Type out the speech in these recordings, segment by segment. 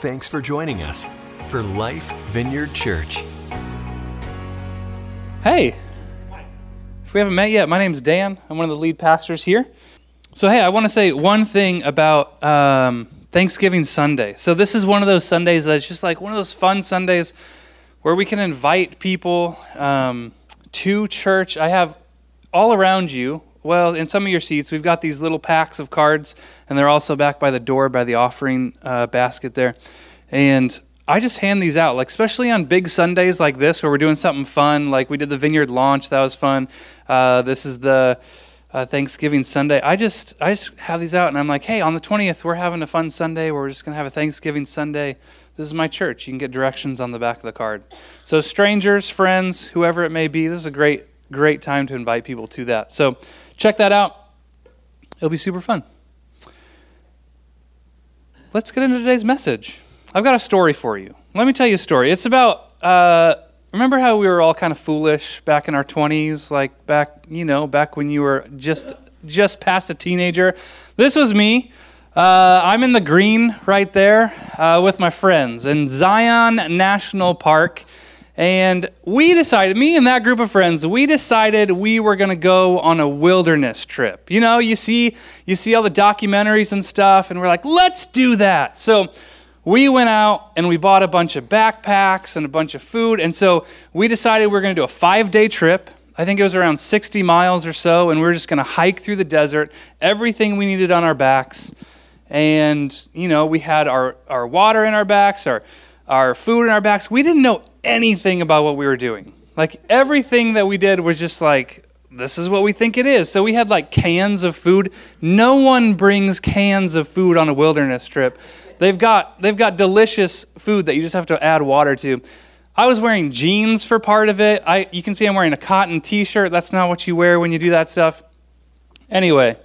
Thanks for joining us for Life Vineyard Church. Hey, if we haven't met yet, my name's Dan. I'm one of the lead pastors here. So, hey, I want to say one thing about um, Thanksgiving Sunday. So, this is one of those Sundays that's just like one of those fun Sundays where we can invite people um, to church. I have all around you, well, in some of your seats, we've got these little packs of cards, and they're also back by the door by the offering uh, basket there. And I just hand these out, like especially on big Sundays like this, where we're doing something fun. Like we did the vineyard launch, that was fun. Uh, this is the uh, Thanksgiving Sunday. I just I just have these out, and I'm like, hey, on the 20th, we're having a fun Sunday. We're just gonna have a Thanksgiving Sunday. This is my church. You can get directions on the back of the card. So strangers, friends, whoever it may be, this is a great great time to invite people to that. So check that out. It'll be super fun. Let's get into today's message. I've got a story for you. Let me tell you a story. It's about, uh, remember how we were all kind of foolish back in our 20s, like back, you know, back when you were just just past a teenager. This was me. Uh, I'm in the green right there uh, with my friends in Zion National Park. And we decided, me and that group of friends, we decided we were going to go on a wilderness trip. You know, you see, you see all the documentaries and stuff, and we're like, let's do that. So we went out and we bought a bunch of backpacks and a bunch of food. And so we decided we were going to do a five day trip. I think it was around 60 miles or so, and we're just going to hike through the desert, everything we needed on our backs. And, you know, we had our, our water in our backs, our, our food in our backs. We didn't know anything about what we were doing. Like everything that we did was just like, this is what we think it is. So we had like cans of food. No one brings cans of food on a wilderness trip. They've got they've got delicious food that you just have to add water to. I was wearing jeans for part of it. I you can see I'm wearing a cotton t-shirt. That's not what you wear when you do that stuff. Anyway,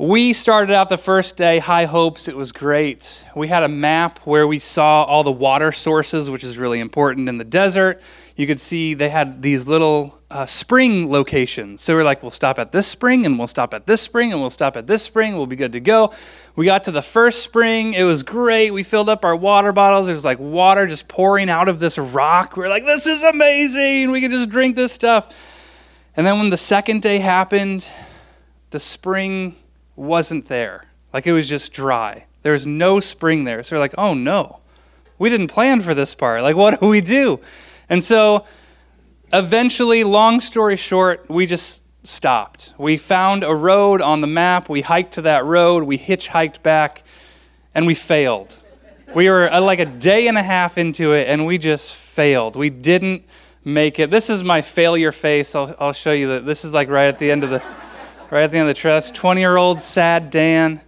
we started out the first day, high hopes. It was great. We had a map where we saw all the water sources, which is really important in the desert. You could see they had these little uh, spring locations. So we're like, we'll stop at this spring, and we'll stop at this spring, and we'll stop at this spring. We'll be good to go. We got to the first spring. It was great. We filled up our water bottles. There was like water just pouring out of this rock. We we're like, this is amazing. We can just drink this stuff. And then when the second day happened, the spring wasn't there. Like it was just dry. There was no spring there. So we're like, oh no, we didn't plan for this part. Like, what do we do? And so eventually, long story short, we just stopped. We found a road on the map. We hiked to that road. We hitchhiked back, and we failed. We were uh, like a day and a half into it, and we just failed. We didn't make it. This is my failure face. I'll, I'll show you that. This is like right at the end of the right at the end of the trust. 20 year old sad Dan.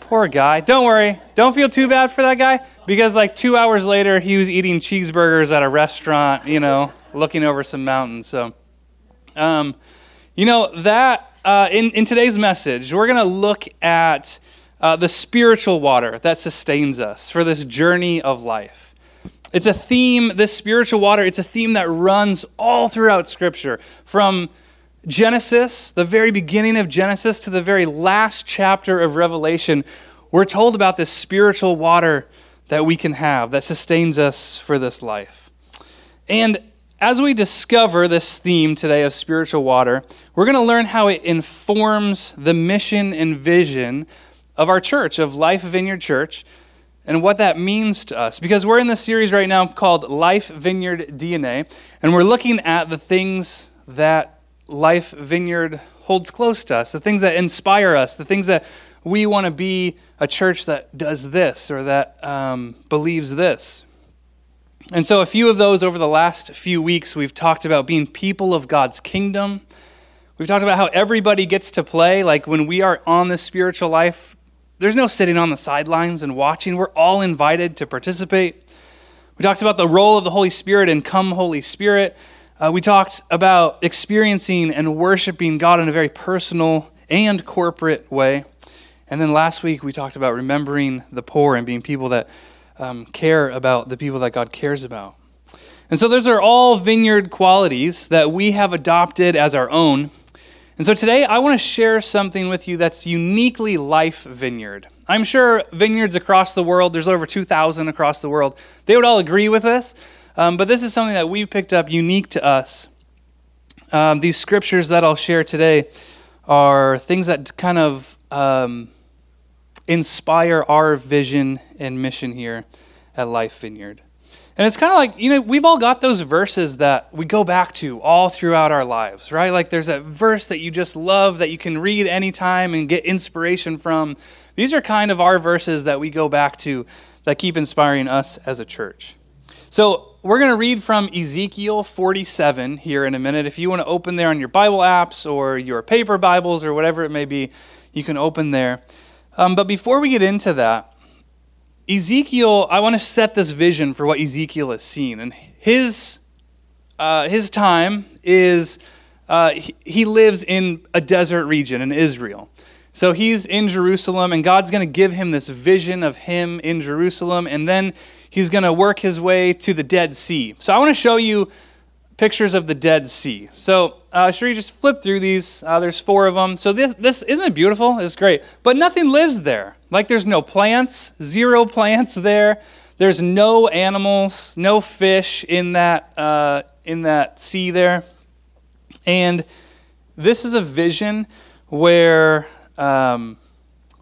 Poor guy. Don't worry. Don't feel too bad for that guy because, like, two hours later, he was eating cheeseburgers at a restaurant, you know, looking over some mountains. So, um, you know, that, uh, in, in today's message, we're going to look at uh, the spiritual water that sustains us for this journey of life. It's a theme, this spiritual water, it's a theme that runs all throughout Scripture from Genesis, the very beginning of Genesis, to the very last chapter of Revelation, we're told about this spiritual water that we can have that sustains us for this life. And as we discover this theme today of spiritual water, we're going to learn how it informs the mission and vision of our church, of Life Vineyard Church, and what that means to us. Because we're in this series right now called Life Vineyard DNA, and we're looking at the things that Life Vineyard holds close to us, the things that inspire us, the things that we want to be a church that does this or that um, believes this. And so, a few of those over the last few weeks, we've talked about being people of God's kingdom. We've talked about how everybody gets to play. Like when we are on this spiritual life, there's no sitting on the sidelines and watching. We're all invited to participate. We talked about the role of the Holy Spirit and come, Holy Spirit. Uh, we talked about experiencing and worshiping God in a very personal and corporate way. And then last week, we talked about remembering the poor and being people that um, care about the people that God cares about. And so, those are all vineyard qualities that we have adopted as our own. And so, today, I want to share something with you that's uniquely life vineyard. I'm sure vineyards across the world, there's over 2,000 across the world, they would all agree with this. Um, but this is something that we've picked up unique to us. Um, these scriptures that I'll share today are things that kind of um, inspire our vision and mission here at Life Vineyard. And it's kind of like, you know, we've all got those verses that we go back to all throughout our lives, right? Like there's a verse that you just love that you can read anytime and get inspiration from. These are kind of our verses that we go back to that keep inspiring us as a church. So we're going to read from Ezekiel 47 here in a minute. If you want to open there on your Bible apps or your paper Bibles or whatever it may be, you can open there. Um, but before we get into that, Ezekiel, I want to set this vision for what Ezekiel has seen. And his, uh, his time is, uh, he, he lives in a desert region in Israel. So he's in Jerusalem, and God's going to give him this vision of him in Jerusalem, and then he's going to work his way to the Dead Sea. So I want to show you pictures of the Dead Sea. So, uh, sure, you just flip through these. Uh, there's four of them. So this, this isn't it beautiful? It's great, but nothing lives there. Like there's no plants, zero plants there. There's no animals, no fish in that uh, in that sea there, and this is a vision where um,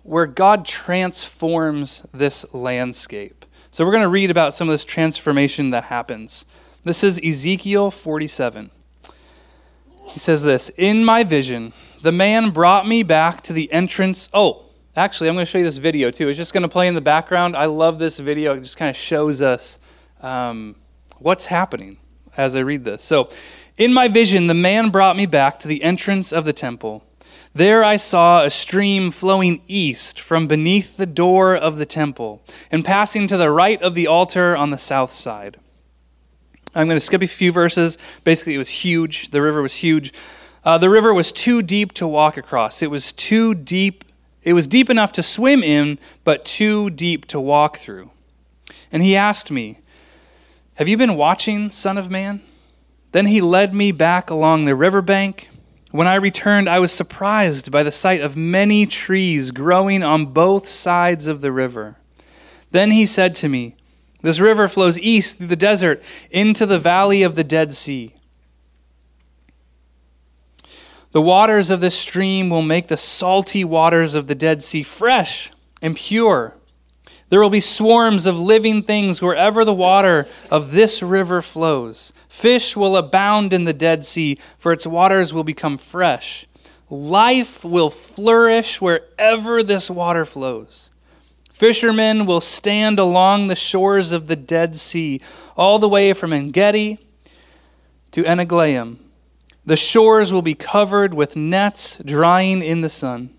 where God transforms this landscape. So we're going to read about some of this transformation that happens. This is Ezekiel 47. He says this In my vision, the man brought me back to the entrance. Oh, actually, I'm going to show you this video too. It's just going to play in the background. I love this video. It just kind of shows us um, what's happening as I read this. So, in my vision, the man brought me back to the entrance of the temple. There I saw a stream flowing east from beneath the door of the temple and passing to the right of the altar on the south side. I'm going to skip a few verses. Basically, it was huge. The river was huge. Uh, the river was too deep to walk across. It was too deep. It was deep enough to swim in, but too deep to walk through. And he asked me, Have you been watching, Son of Man? Then he led me back along the riverbank. When I returned, I was surprised by the sight of many trees growing on both sides of the river. Then he said to me, this river flows east through the desert into the valley of the Dead Sea. The waters of this stream will make the salty waters of the Dead Sea fresh and pure. There will be swarms of living things wherever the water of this river flows. Fish will abound in the Dead Sea, for its waters will become fresh. Life will flourish wherever this water flows. Fishermen will stand along the shores of the Dead Sea, all the way from Engedi to En-Eglaim. The shores will be covered with nets drying in the sun.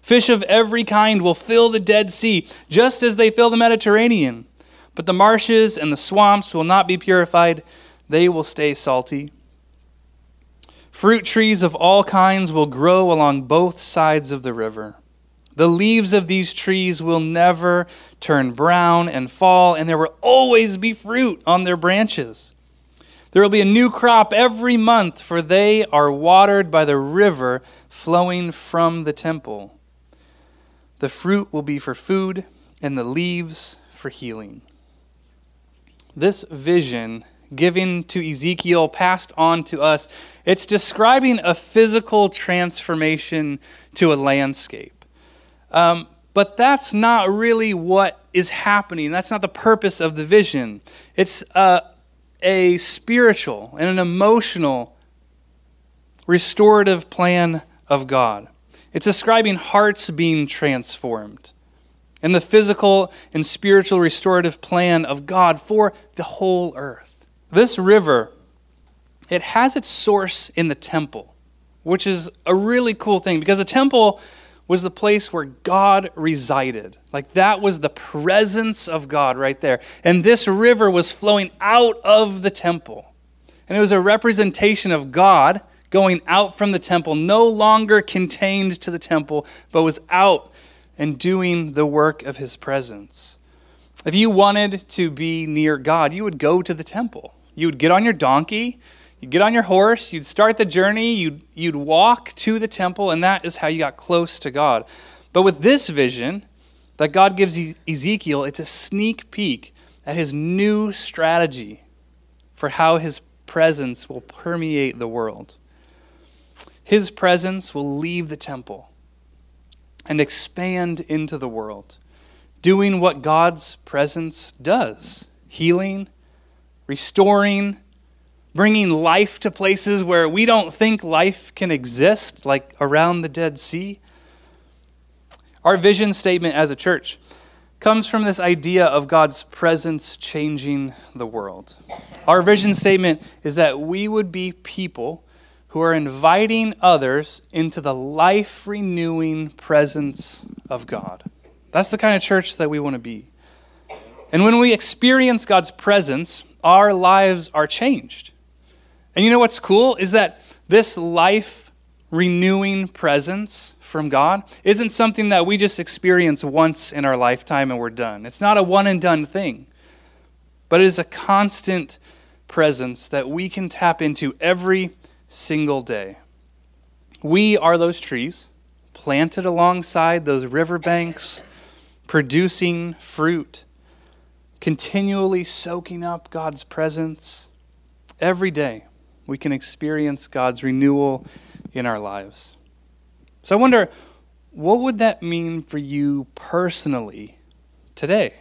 Fish of every kind will fill the Dead Sea, just as they fill the Mediterranean. But the marshes and the swamps will not be purified, they will stay salty. Fruit trees of all kinds will grow along both sides of the river. The leaves of these trees will never turn brown and fall, and there will always be fruit on their branches. There will be a new crop every month, for they are watered by the river flowing from the temple. The fruit will be for food, and the leaves for healing. This vision given to Ezekiel, passed on to us, it's describing a physical transformation to a landscape. Um, but that's not really what is happening. That's not the purpose of the vision. It's uh, a spiritual and an emotional restorative plan of God. It's describing hearts being transformed and the physical and spiritual restorative plan of God for the whole earth. This river, it has its source in the temple, which is a really cool thing because the temple was the place where God resided. Like that was the presence of God right there. And this river was flowing out of the temple. And it was a representation of God going out from the temple, no longer contained to the temple, but was out and doing the work of his presence. If you wanted to be near God, you would go to the temple. You would get on your donkey You'd get on your horse, you'd start the journey, you'd, you'd walk to the temple, and that is how you got close to God. But with this vision, that God gives Ezekiel, it's a sneak peek at his new strategy for how his presence will permeate the world. His presence will leave the temple and expand into the world, doing what God's presence does healing, restoring, bringing life to places where we don't think life can exist, like around the Dead Sea. Our vision statement as a church comes from this idea of God's presence changing the world. Our vision statement is that we would be people who are inviting others into the life renewing presence of God. That's the kind of church that we want to be. And when we experience God's presence, our lives are changed. And you know what's cool is that this life renewing presence from God isn't something that we just experience once in our lifetime and we're done. It's not a one and done thing, but it is a constant presence that we can tap into every single day. We are those trees planted alongside those riverbanks, producing fruit, continually soaking up God's presence. Every day, we can experience God's renewal in our lives. So I wonder, what would that mean for you personally today?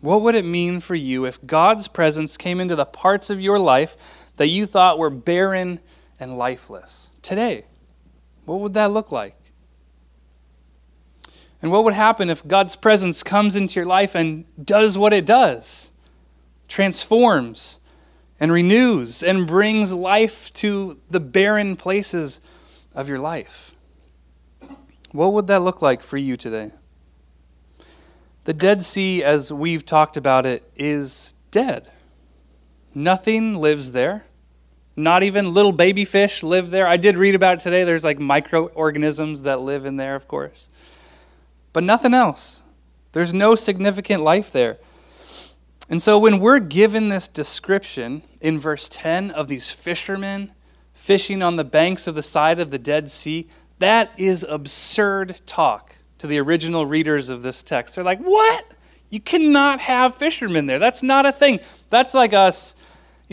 What would it mean for you if God's presence came into the parts of your life that you thought were barren and lifeless? Today, what would that look like? And what would happen if God's presence comes into your life and does what it does? Transforms and renews and brings life to the barren places of your life. What would that look like for you today? The Dead Sea, as we've talked about it, is dead. Nothing lives there. Not even little baby fish live there. I did read about it today. There's like microorganisms that live in there, of course. But nothing else. There's no significant life there. And so when we're given this description in verse 10 of these fishermen fishing on the banks of the side of the Dead Sea, that is absurd talk to the original readers of this text. They're like, what? You cannot have fishermen there. That's not a thing. That's like us,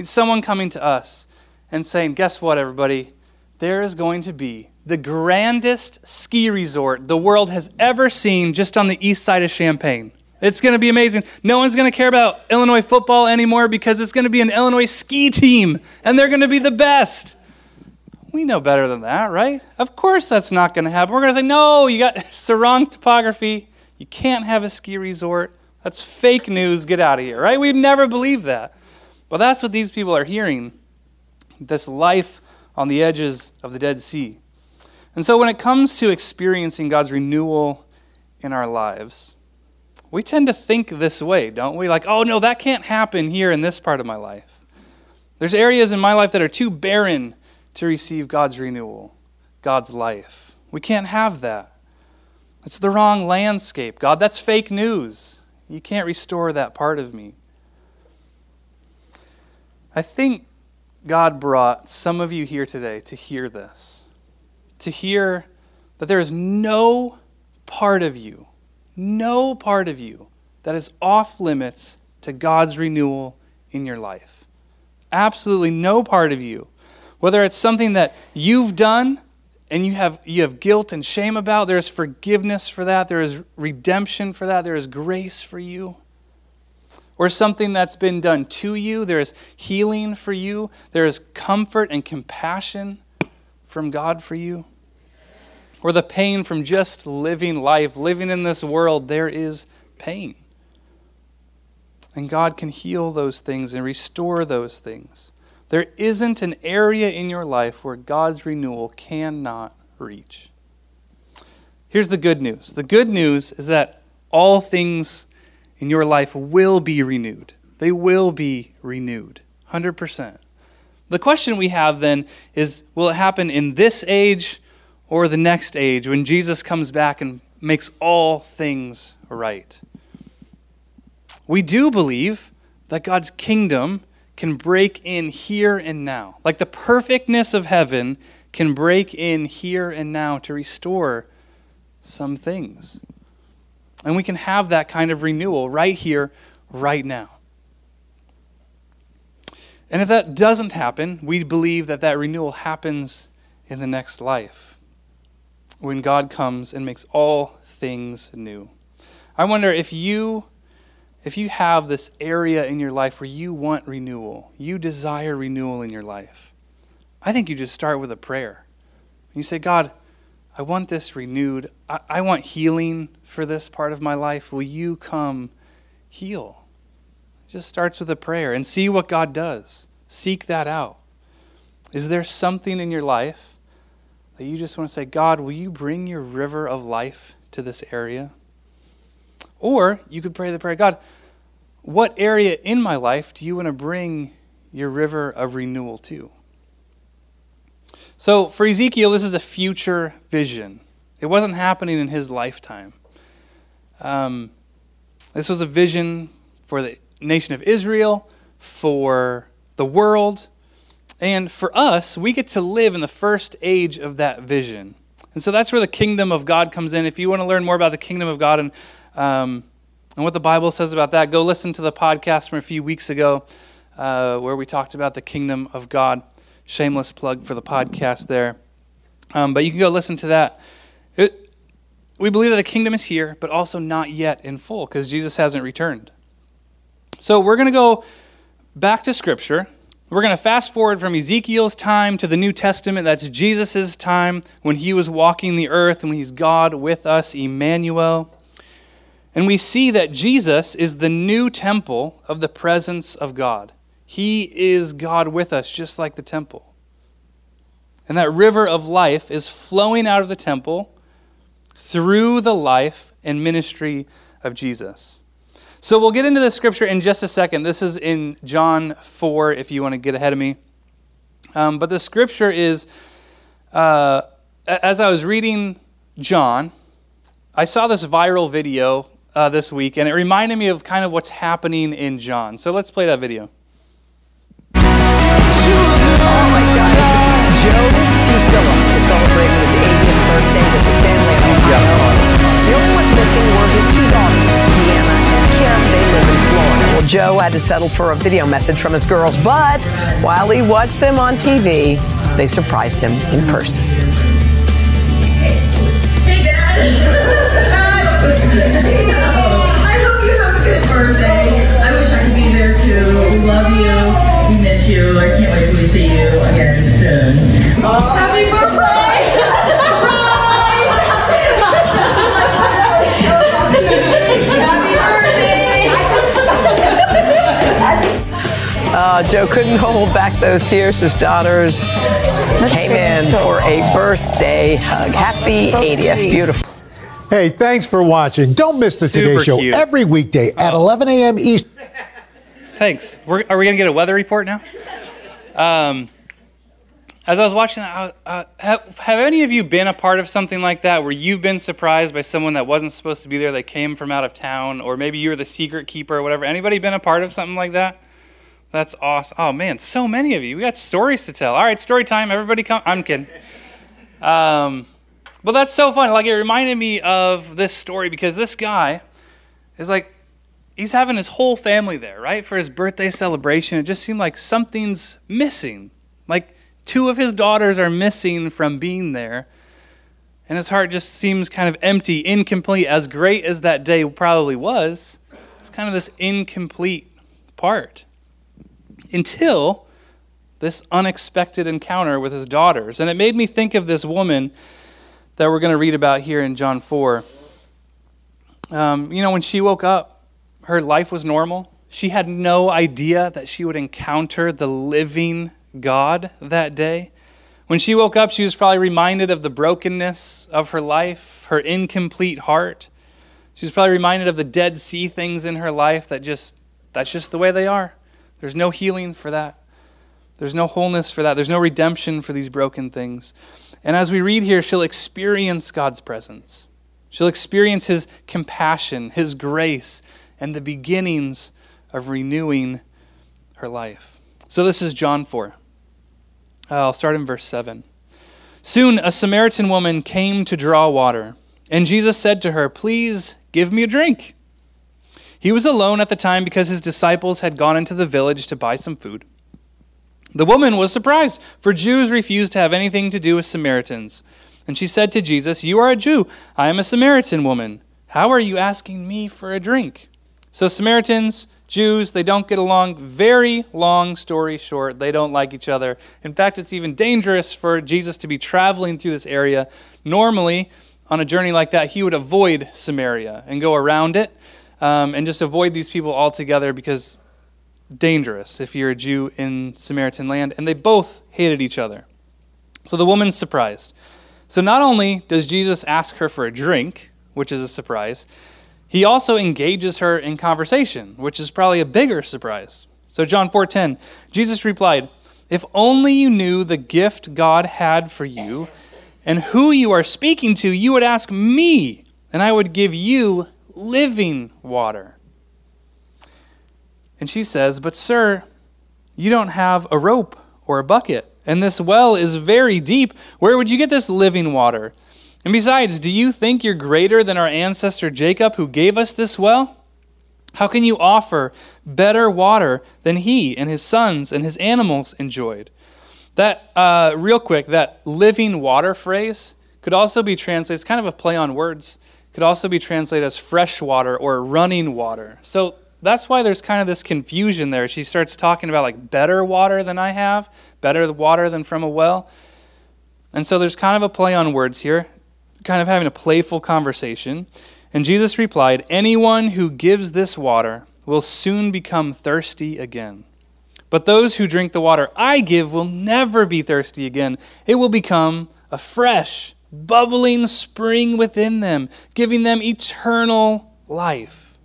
someone coming to us and saying, guess what, everybody? There is going to be the grandest ski resort the world has ever seen just on the east side of Champaign. It's going to be amazing. No one's going to care about Illinois football anymore because it's going to be an Illinois ski team and they're going to be the best. We know better than that, right? Of course that's not going to happen. We're going to say, no, you got the wrong topography. You can't have a ski resort. That's fake news. Get out of here, right? We've never believed that. But that's what these people are hearing this life on the edges of the Dead Sea. And so when it comes to experiencing God's renewal in our lives, we tend to think this way, don't we? Like, oh no, that can't happen here in this part of my life. There's areas in my life that are too barren to receive God's renewal, God's life. We can't have that. It's the wrong landscape, God. That's fake news. You can't restore that part of me. I think God brought some of you here today to hear this, to hear that there is no part of you no part of you that is off limits to God's renewal in your life. Absolutely no part of you. Whether it's something that you've done and you have, you have guilt and shame about, there is forgiveness for that, there is redemption for that, there is grace for you. Or something that's been done to you, there is healing for you, there is comfort and compassion from God for you or the pain from just living life, living in this world, there is pain. And God can heal those things and restore those things. There isn't an area in your life where God's renewal cannot reach. Here's the good news the good news is that all things in your life will be renewed. They will be renewed, 100%. The question we have then is will it happen in this age or the next age when Jesus comes back and makes all things right. We do believe that God's kingdom can break in here and now. Like the perfectness of heaven can break in here and now to restore some things. And we can have that kind of renewal right here, right now. And if that doesn't happen, we believe that that renewal happens in the next life when God comes and makes all things new. I wonder if you if you have this area in your life where you want renewal, you desire renewal in your life. I think you just start with a prayer. You say, God, I want this renewed. I, I want healing for this part of my life. Will you come heal? It just starts with a prayer and see what God does. Seek that out. Is there something in your life that you just want to say, God, will you bring your river of life to this area? Or you could pray the prayer God, what area in my life do you want to bring your river of renewal to? So for Ezekiel, this is a future vision. It wasn't happening in his lifetime. Um, this was a vision for the nation of Israel, for the world, and for us, we get to live in the first age of that vision. And so that's where the kingdom of God comes in. If you want to learn more about the kingdom of God and um, and what the Bible says about that, go listen to the podcast from a few weeks ago uh, where we talked about the kingdom of God. Shameless plug for the podcast there. Um, but you can go listen to that. It, we believe that the kingdom is here, but also not yet in full because Jesus hasn't returned. So we're going to go back to Scripture. We're going to fast forward from Ezekiel's time to the New Testament. That's Jesus' time when he was walking the earth and when he's God with us, Emmanuel. And we see that Jesus is the new temple of the presence of God. He is God with us, just like the temple. And that river of life is flowing out of the temple through the life and ministry of Jesus. So we'll get into the scripture in just a second. This is in John 4, if you want to get ahead of me. Um, but the scripture is, uh, as I was reading John, I saw this viral video uh, this week, and it reminded me of kind of what's happening in John. So let's play that video. Florida. Joe had to settle for a video message from his girls, but while he watched them on TV, they surprised him in person. Hey, Dad. I hope you have a good birthday. I wish I could be there too. We love you. We miss you. I can't wait till we see you again soon. Happy birthday! Uh, Joe couldn't hold back those tears. His daughters came in for a birthday hug. Happy 80th. Beautiful. Hey, thanks for watching. Don't miss the Today Show cute. every weekday at 11 a.m. Eastern. Thanks. We're, are we going to get a weather report now? Um, as I was watching that, uh, have, have any of you been a part of something like that where you've been surprised by someone that wasn't supposed to be there, they came from out of town, or maybe you were the secret keeper or whatever? Anybody been a part of something like that? That's awesome. Oh man, so many of you. We got stories to tell. All right, story time. Everybody come. I'm kidding. Um, but that's so fun. Like it reminded me of this story because this guy is like he's having his whole family there, right? For his birthday celebration. It just seemed like something's missing. Like two of his daughters are missing from being there. And his heart just seems kind of empty, incomplete. As great as that day probably was, it's kind of this incomplete part. Until this unexpected encounter with his daughters. And it made me think of this woman that we're going to read about here in John 4. Um, you know, when she woke up, her life was normal. She had no idea that she would encounter the living God that day. When she woke up, she was probably reminded of the brokenness of her life, her incomplete heart. She was probably reminded of the Dead Sea things in her life that just, that's just the way they are. There's no healing for that. There's no wholeness for that. There's no redemption for these broken things. And as we read here, she'll experience God's presence. She'll experience His compassion, His grace, and the beginnings of renewing her life. So this is John 4. Uh, I'll start in verse 7. Soon a Samaritan woman came to draw water, and Jesus said to her, Please Give me a drink. He was alone at the time because his disciples had gone into the village to buy some food. The woman was surprised, for Jews refused to have anything to do with Samaritans. And she said to Jesus, You are a Jew. I am a Samaritan woman. How are you asking me for a drink? So, Samaritans, Jews, they don't get along. Very long story short, they don't like each other. In fact, it's even dangerous for Jesus to be traveling through this area. Normally, on a journey like that, he would avoid Samaria and go around it um, and just avoid these people altogether because dangerous if you're a Jew in Samaritan land. And they both hated each other. So the woman's surprised. So not only does Jesus ask her for a drink, which is a surprise, he also engages her in conversation, which is probably a bigger surprise. So John 4:10, Jesus replied, "If only you knew the gift God had for you and who you are speaking to, you would ask me, and I would give you living water." And she says, "But sir, you don't have a rope or a bucket, and this well is very deep. Where would you get this living water? And besides, do you think you're greater than our ancestor Jacob who gave us this well? How can you offer better water than he and his sons and his animals enjoyed? That, uh, real quick, that living water phrase could also be translated, it's kind of a play on words, could also be translated as fresh water or running water. So that's why there's kind of this confusion there. She starts talking about like better water than I have, better water than from a well. And so there's kind of a play on words here, kind of having a playful conversation. And Jesus replied, Anyone who gives this water will soon become thirsty again. But those who drink the water I give will never be thirsty again. It will become a fresh, bubbling spring within them, giving them eternal life.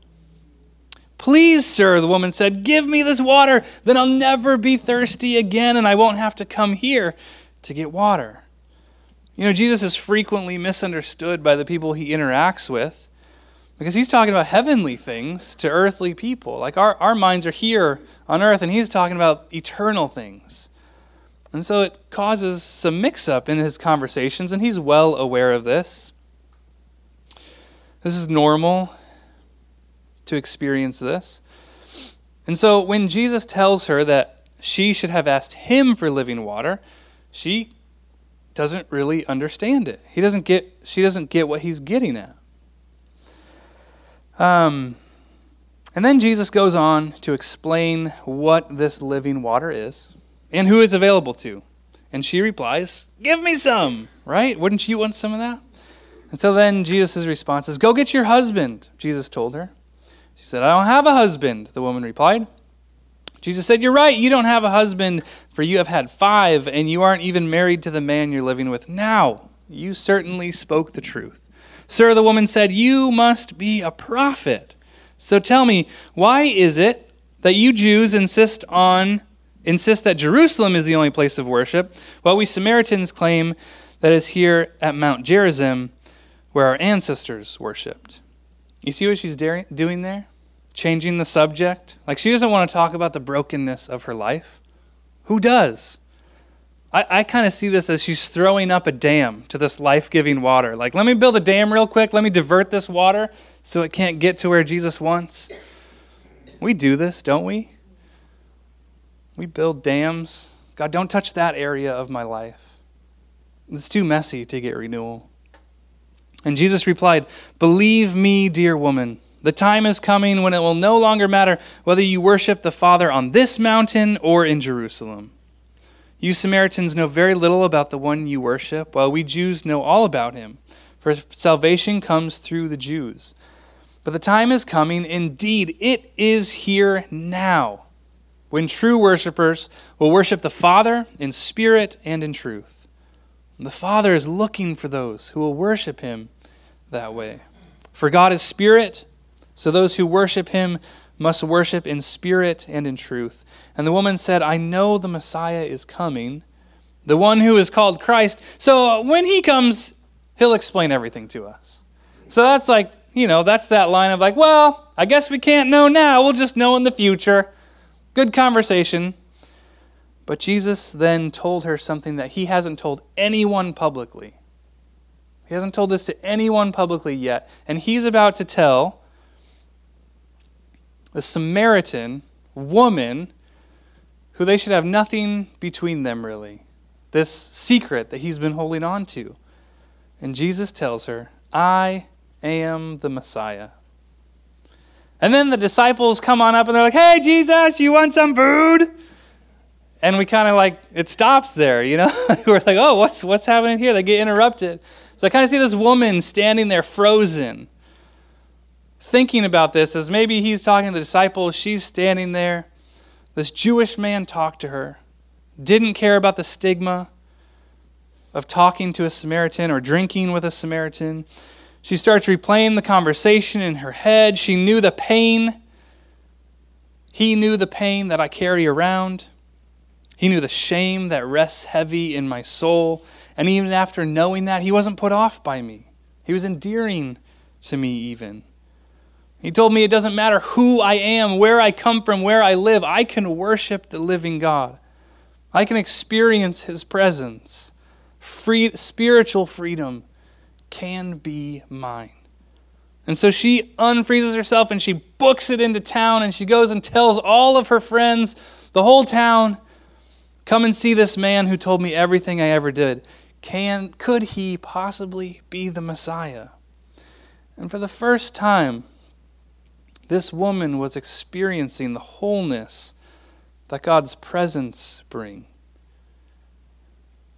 Please, sir, the woman said, give me this water. Then I'll never be thirsty again, and I won't have to come here to get water. You know, Jesus is frequently misunderstood by the people he interacts with because he's talking about heavenly things to earthly people. Like our, our minds are here on earth, and he's talking about eternal things. And so it causes some mix up in his conversations, and he's well aware of this. This is normal to experience this. And so when Jesus tells her that she should have asked him for living water, she doesn't really understand it. He doesn't get she doesn't get what he's getting at. Um, and then Jesus goes on to explain what this living water is and who it's available to. And she replies, Give me some, right? Wouldn't you want some of that? And so then Jesus' response is, Go get your husband, Jesus told her. She said, I don't have a husband, the woman replied. Jesus said, You're right, you don't have a husband, for you have had five, and you aren't even married to the man you're living with now. You certainly spoke the truth. Sir, the woman said, You must be a prophet. So tell me, why is it that you Jews insist on insist that Jerusalem is the only place of worship, while we Samaritans claim that it's here at Mount Gerizim where our ancestors worshipped? You see what she's doing there? Changing the subject. Like she doesn't want to talk about the brokenness of her life. Who does? I, I kind of see this as she's throwing up a dam to this life giving water. Like, let me build a dam real quick. Let me divert this water so it can't get to where Jesus wants. We do this, don't we? We build dams. God, don't touch that area of my life. It's too messy to get renewal. And Jesus replied, Believe me, dear woman, the time is coming when it will no longer matter whether you worship the Father on this mountain or in Jerusalem. You Samaritans know very little about the one you worship, while we Jews know all about him, for salvation comes through the Jews. But the time is coming, indeed, it is here now, when true worshippers will worship the Father in spirit and in truth. The Father is looking for those who will worship him that way. For God is spirit, so those who worship him must worship in spirit and in truth. And the woman said, I know the Messiah is coming, the one who is called Christ. So when he comes, he'll explain everything to us. So that's like, you know, that's that line of like, well, I guess we can't know now. We'll just know in the future. Good conversation. But Jesus then told her something that he hasn't told anyone publicly. He hasn't told this to anyone publicly yet. And he's about to tell the Samaritan woman who they should have nothing between them, really. This secret that he's been holding on to. And Jesus tells her, I am the Messiah. And then the disciples come on up and they're like, Hey, Jesus, you want some food? And we kind of like, it stops there, you know? We're like, Oh, what's, what's happening here? They get interrupted. So I kind of see this woman standing there frozen, thinking about this as maybe he's talking to the disciples, she's standing there. This Jewish man talked to her, didn't care about the stigma of talking to a Samaritan or drinking with a Samaritan. She starts replaying the conversation in her head. She knew the pain. He knew the pain that I carry around. He knew the shame that rests heavy in my soul. And even after knowing that, he wasn't put off by me. He was endearing to me, even. He told me it doesn't matter who I am, where I come from, where I live, I can worship the living God. I can experience his presence. Free, spiritual freedom can be mine. And so she unfreezes herself and she books it into town and she goes and tells all of her friends, the whole town, come and see this man who told me everything I ever did. Can could he possibly be the Messiah? And for the first time, this woman was experiencing the wholeness that God's presence brings.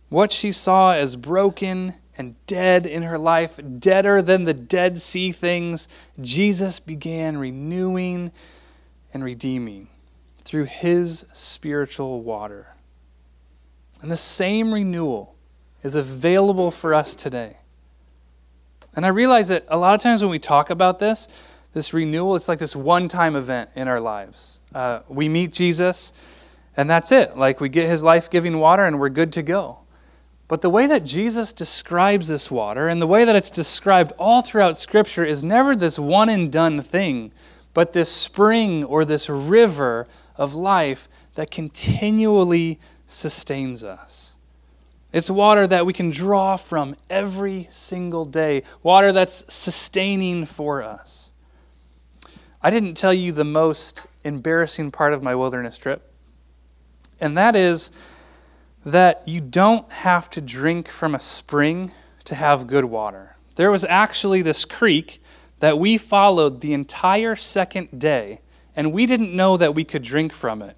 What she saw as broken and dead in her life, deader than the Dead Sea things, Jesus began renewing and redeeming through his spiritual water. And the same renewal is available for us today. And I realize that a lot of times when we talk about this, this renewal, it's like this one time event in our lives. Uh, we meet Jesus, and that's it. Like we get his life giving water, and we're good to go. But the way that Jesus describes this water and the way that it's described all throughout Scripture is never this one and done thing, but this spring or this river of life that continually sustains us. It's water that we can draw from every single day, water that's sustaining for us. I didn't tell you the most embarrassing part of my wilderness trip, and that is that you don't have to drink from a spring to have good water. There was actually this creek that we followed the entire second day, and we didn't know that we could drink from it.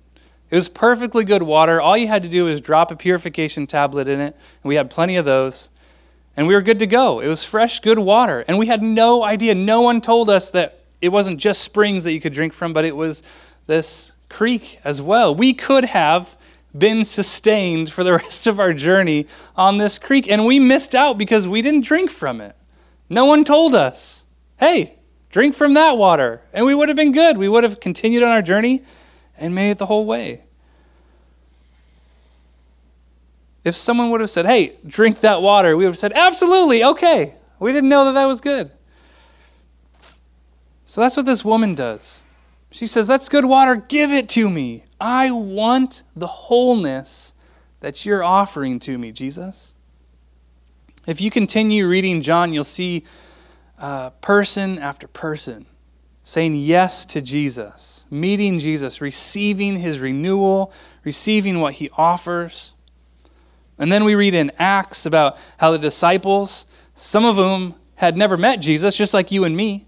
It was perfectly good water. All you had to do was drop a purification tablet in it, and we had plenty of those. And we were good to go. It was fresh, good water. And we had no idea. No one told us that it wasn't just springs that you could drink from, but it was this creek as well. We could have been sustained for the rest of our journey on this creek. And we missed out because we didn't drink from it. No one told us, hey, drink from that water. And we would have been good. We would have continued on our journey and made it the whole way. If someone would have said, hey, drink that water, we would have said, absolutely, okay. We didn't know that that was good. So that's what this woman does. She says, That's good water, give it to me. I want the wholeness that you're offering to me, Jesus. If you continue reading John, you'll see uh, person after person saying yes to Jesus, meeting Jesus, receiving his renewal, receiving what he offers. And then we read in Acts about how the disciples, some of whom had never met Jesus, just like you and me,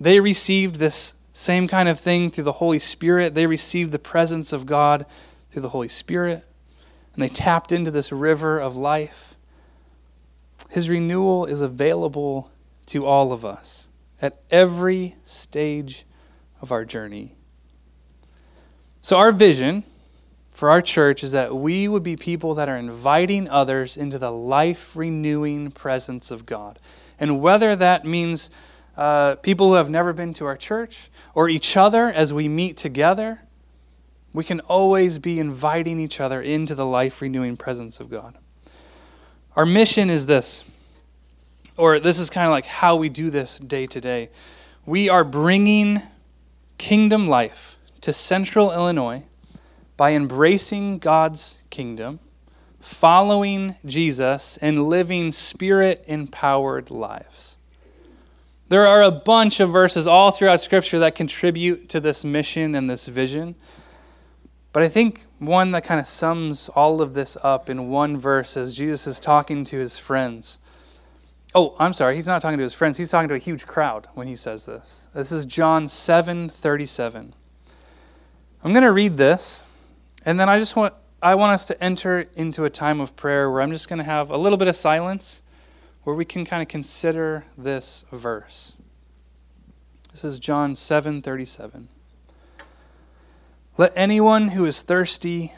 they received this same kind of thing through the Holy Spirit. They received the presence of God through the Holy Spirit, and they tapped into this river of life. His renewal is available to all of us at every stage of our journey. So, our vision for our church is that we would be people that are inviting others into the life renewing presence of God. And whether that means uh, people who have never been to our church or each other as we meet together, we can always be inviting each other into the life renewing presence of God. Our mission is this, or this is kind of like how we do this day to day. We are bringing kingdom life to central Illinois by embracing God's kingdom, following Jesus and living spirit empowered lives. There are a bunch of verses all throughout Scripture that contribute to this mission and this vision. But I think one that kind of sums all of this up in one verse as Jesus is talking to his friends. Oh, I'm sorry, he's not talking to his friends, he's talking to a huge crowd when he says this. This is John 7 37. I'm going to read this, and then I just want I want us to enter into a time of prayer where I'm just going to have a little bit of silence where we can kind of consider this verse. This is John 7:37. Let anyone who is thirsty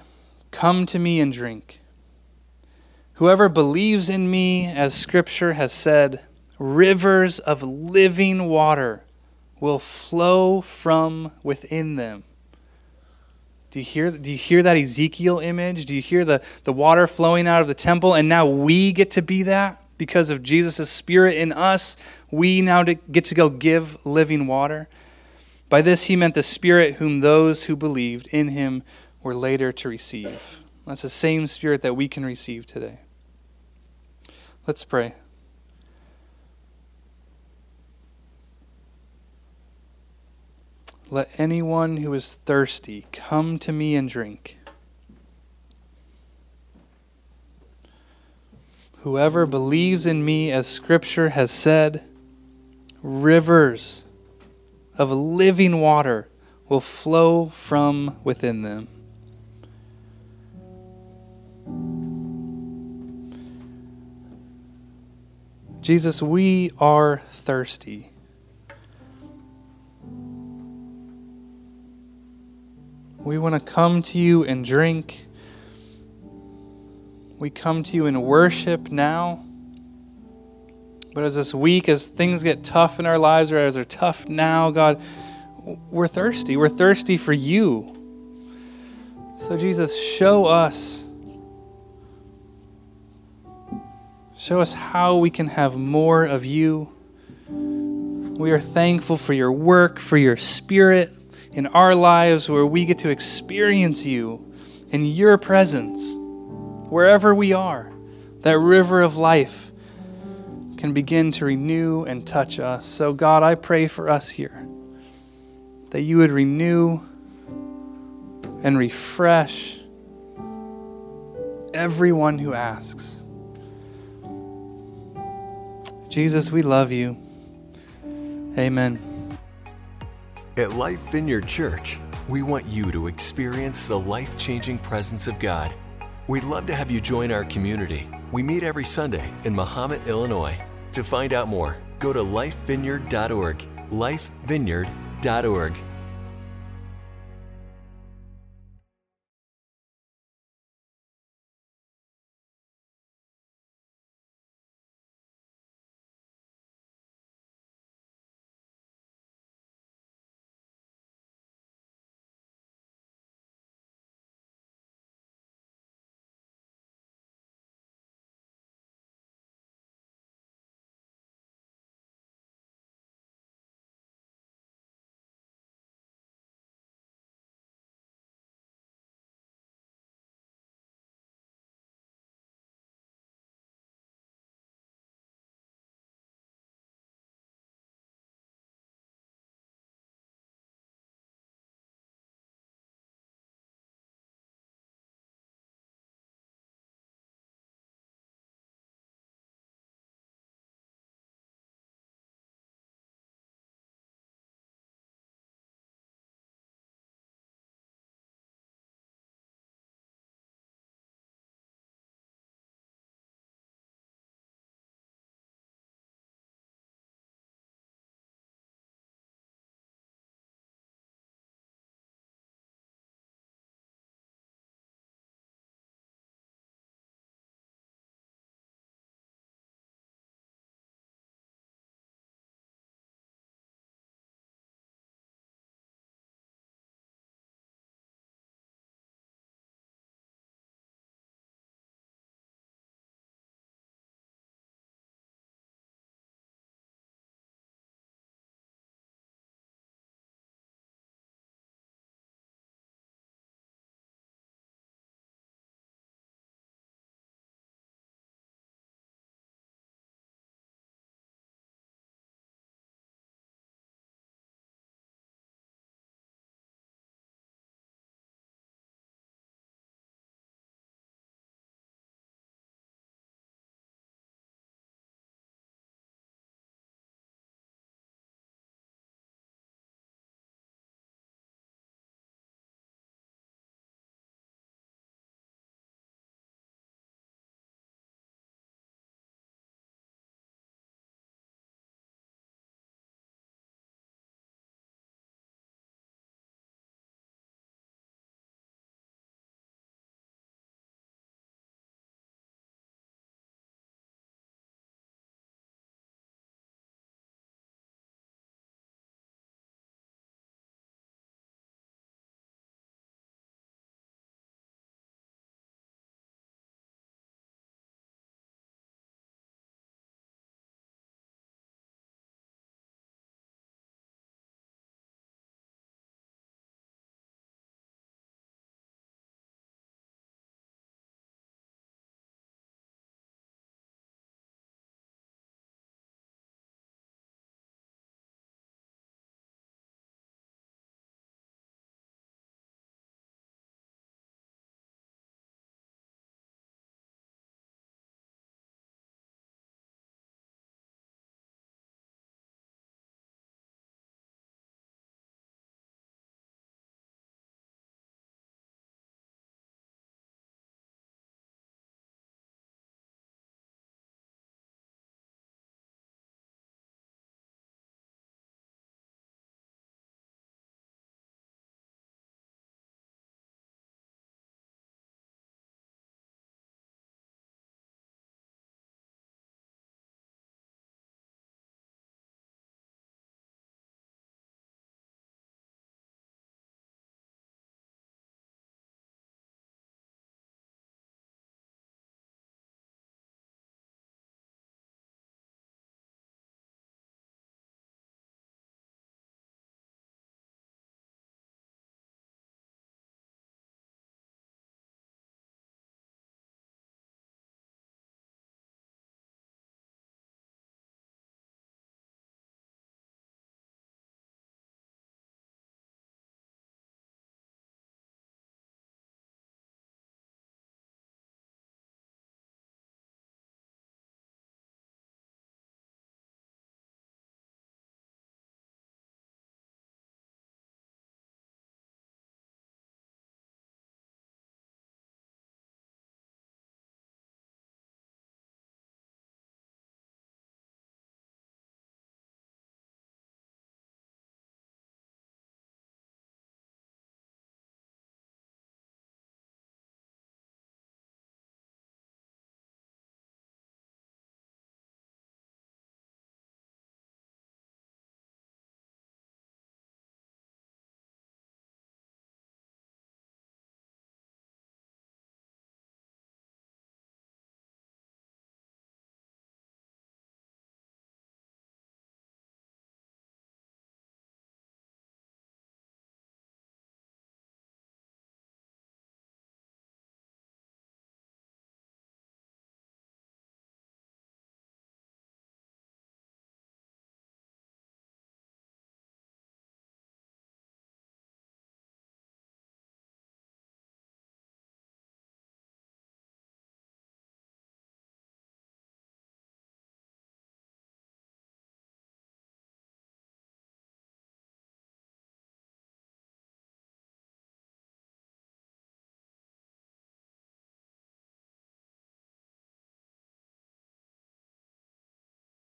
come to me and drink. Whoever believes in me, as scripture has said, rivers of living water will flow from within them. Do you hear, do you hear that Ezekiel image? Do you hear the, the water flowing out of the temple? And now we get to be that because of Jesus' Spirit in us. We now get to go give living water. By this he meant the Spirit whom those who believed in him were later to receive. That's the same Spirit that we can receive today. Let's pray. Let anyone who is thirsty come to me and drink. Whoever believes in me, as Scripture has said, rivers of living water will flow from within them. Jesus, we are thirsty. We want to come to you and drink. We come to you in worship now. But as this week, as things get tough in our lives, or as they're tough now, God, we're thirsty. We're thirsty for you. So, Jesus, show us. Show us how we can have more of you. We are thankful for your work, for your spirit in our lives where we get to experience you in your presence, wherever we are. That river of life can begin to renew and touch us. So, God, I pray for us here that you would renew and refresh everyone who asks. Jesus, we love you. Amen. At Life Vineyard Church, we want you to experience the life changing presence of God. We'd love to have you join our community. We meet every Sunday in Mahomet, Illinois. To find out more, go to lifevineyard.org. Lifevineyard.org.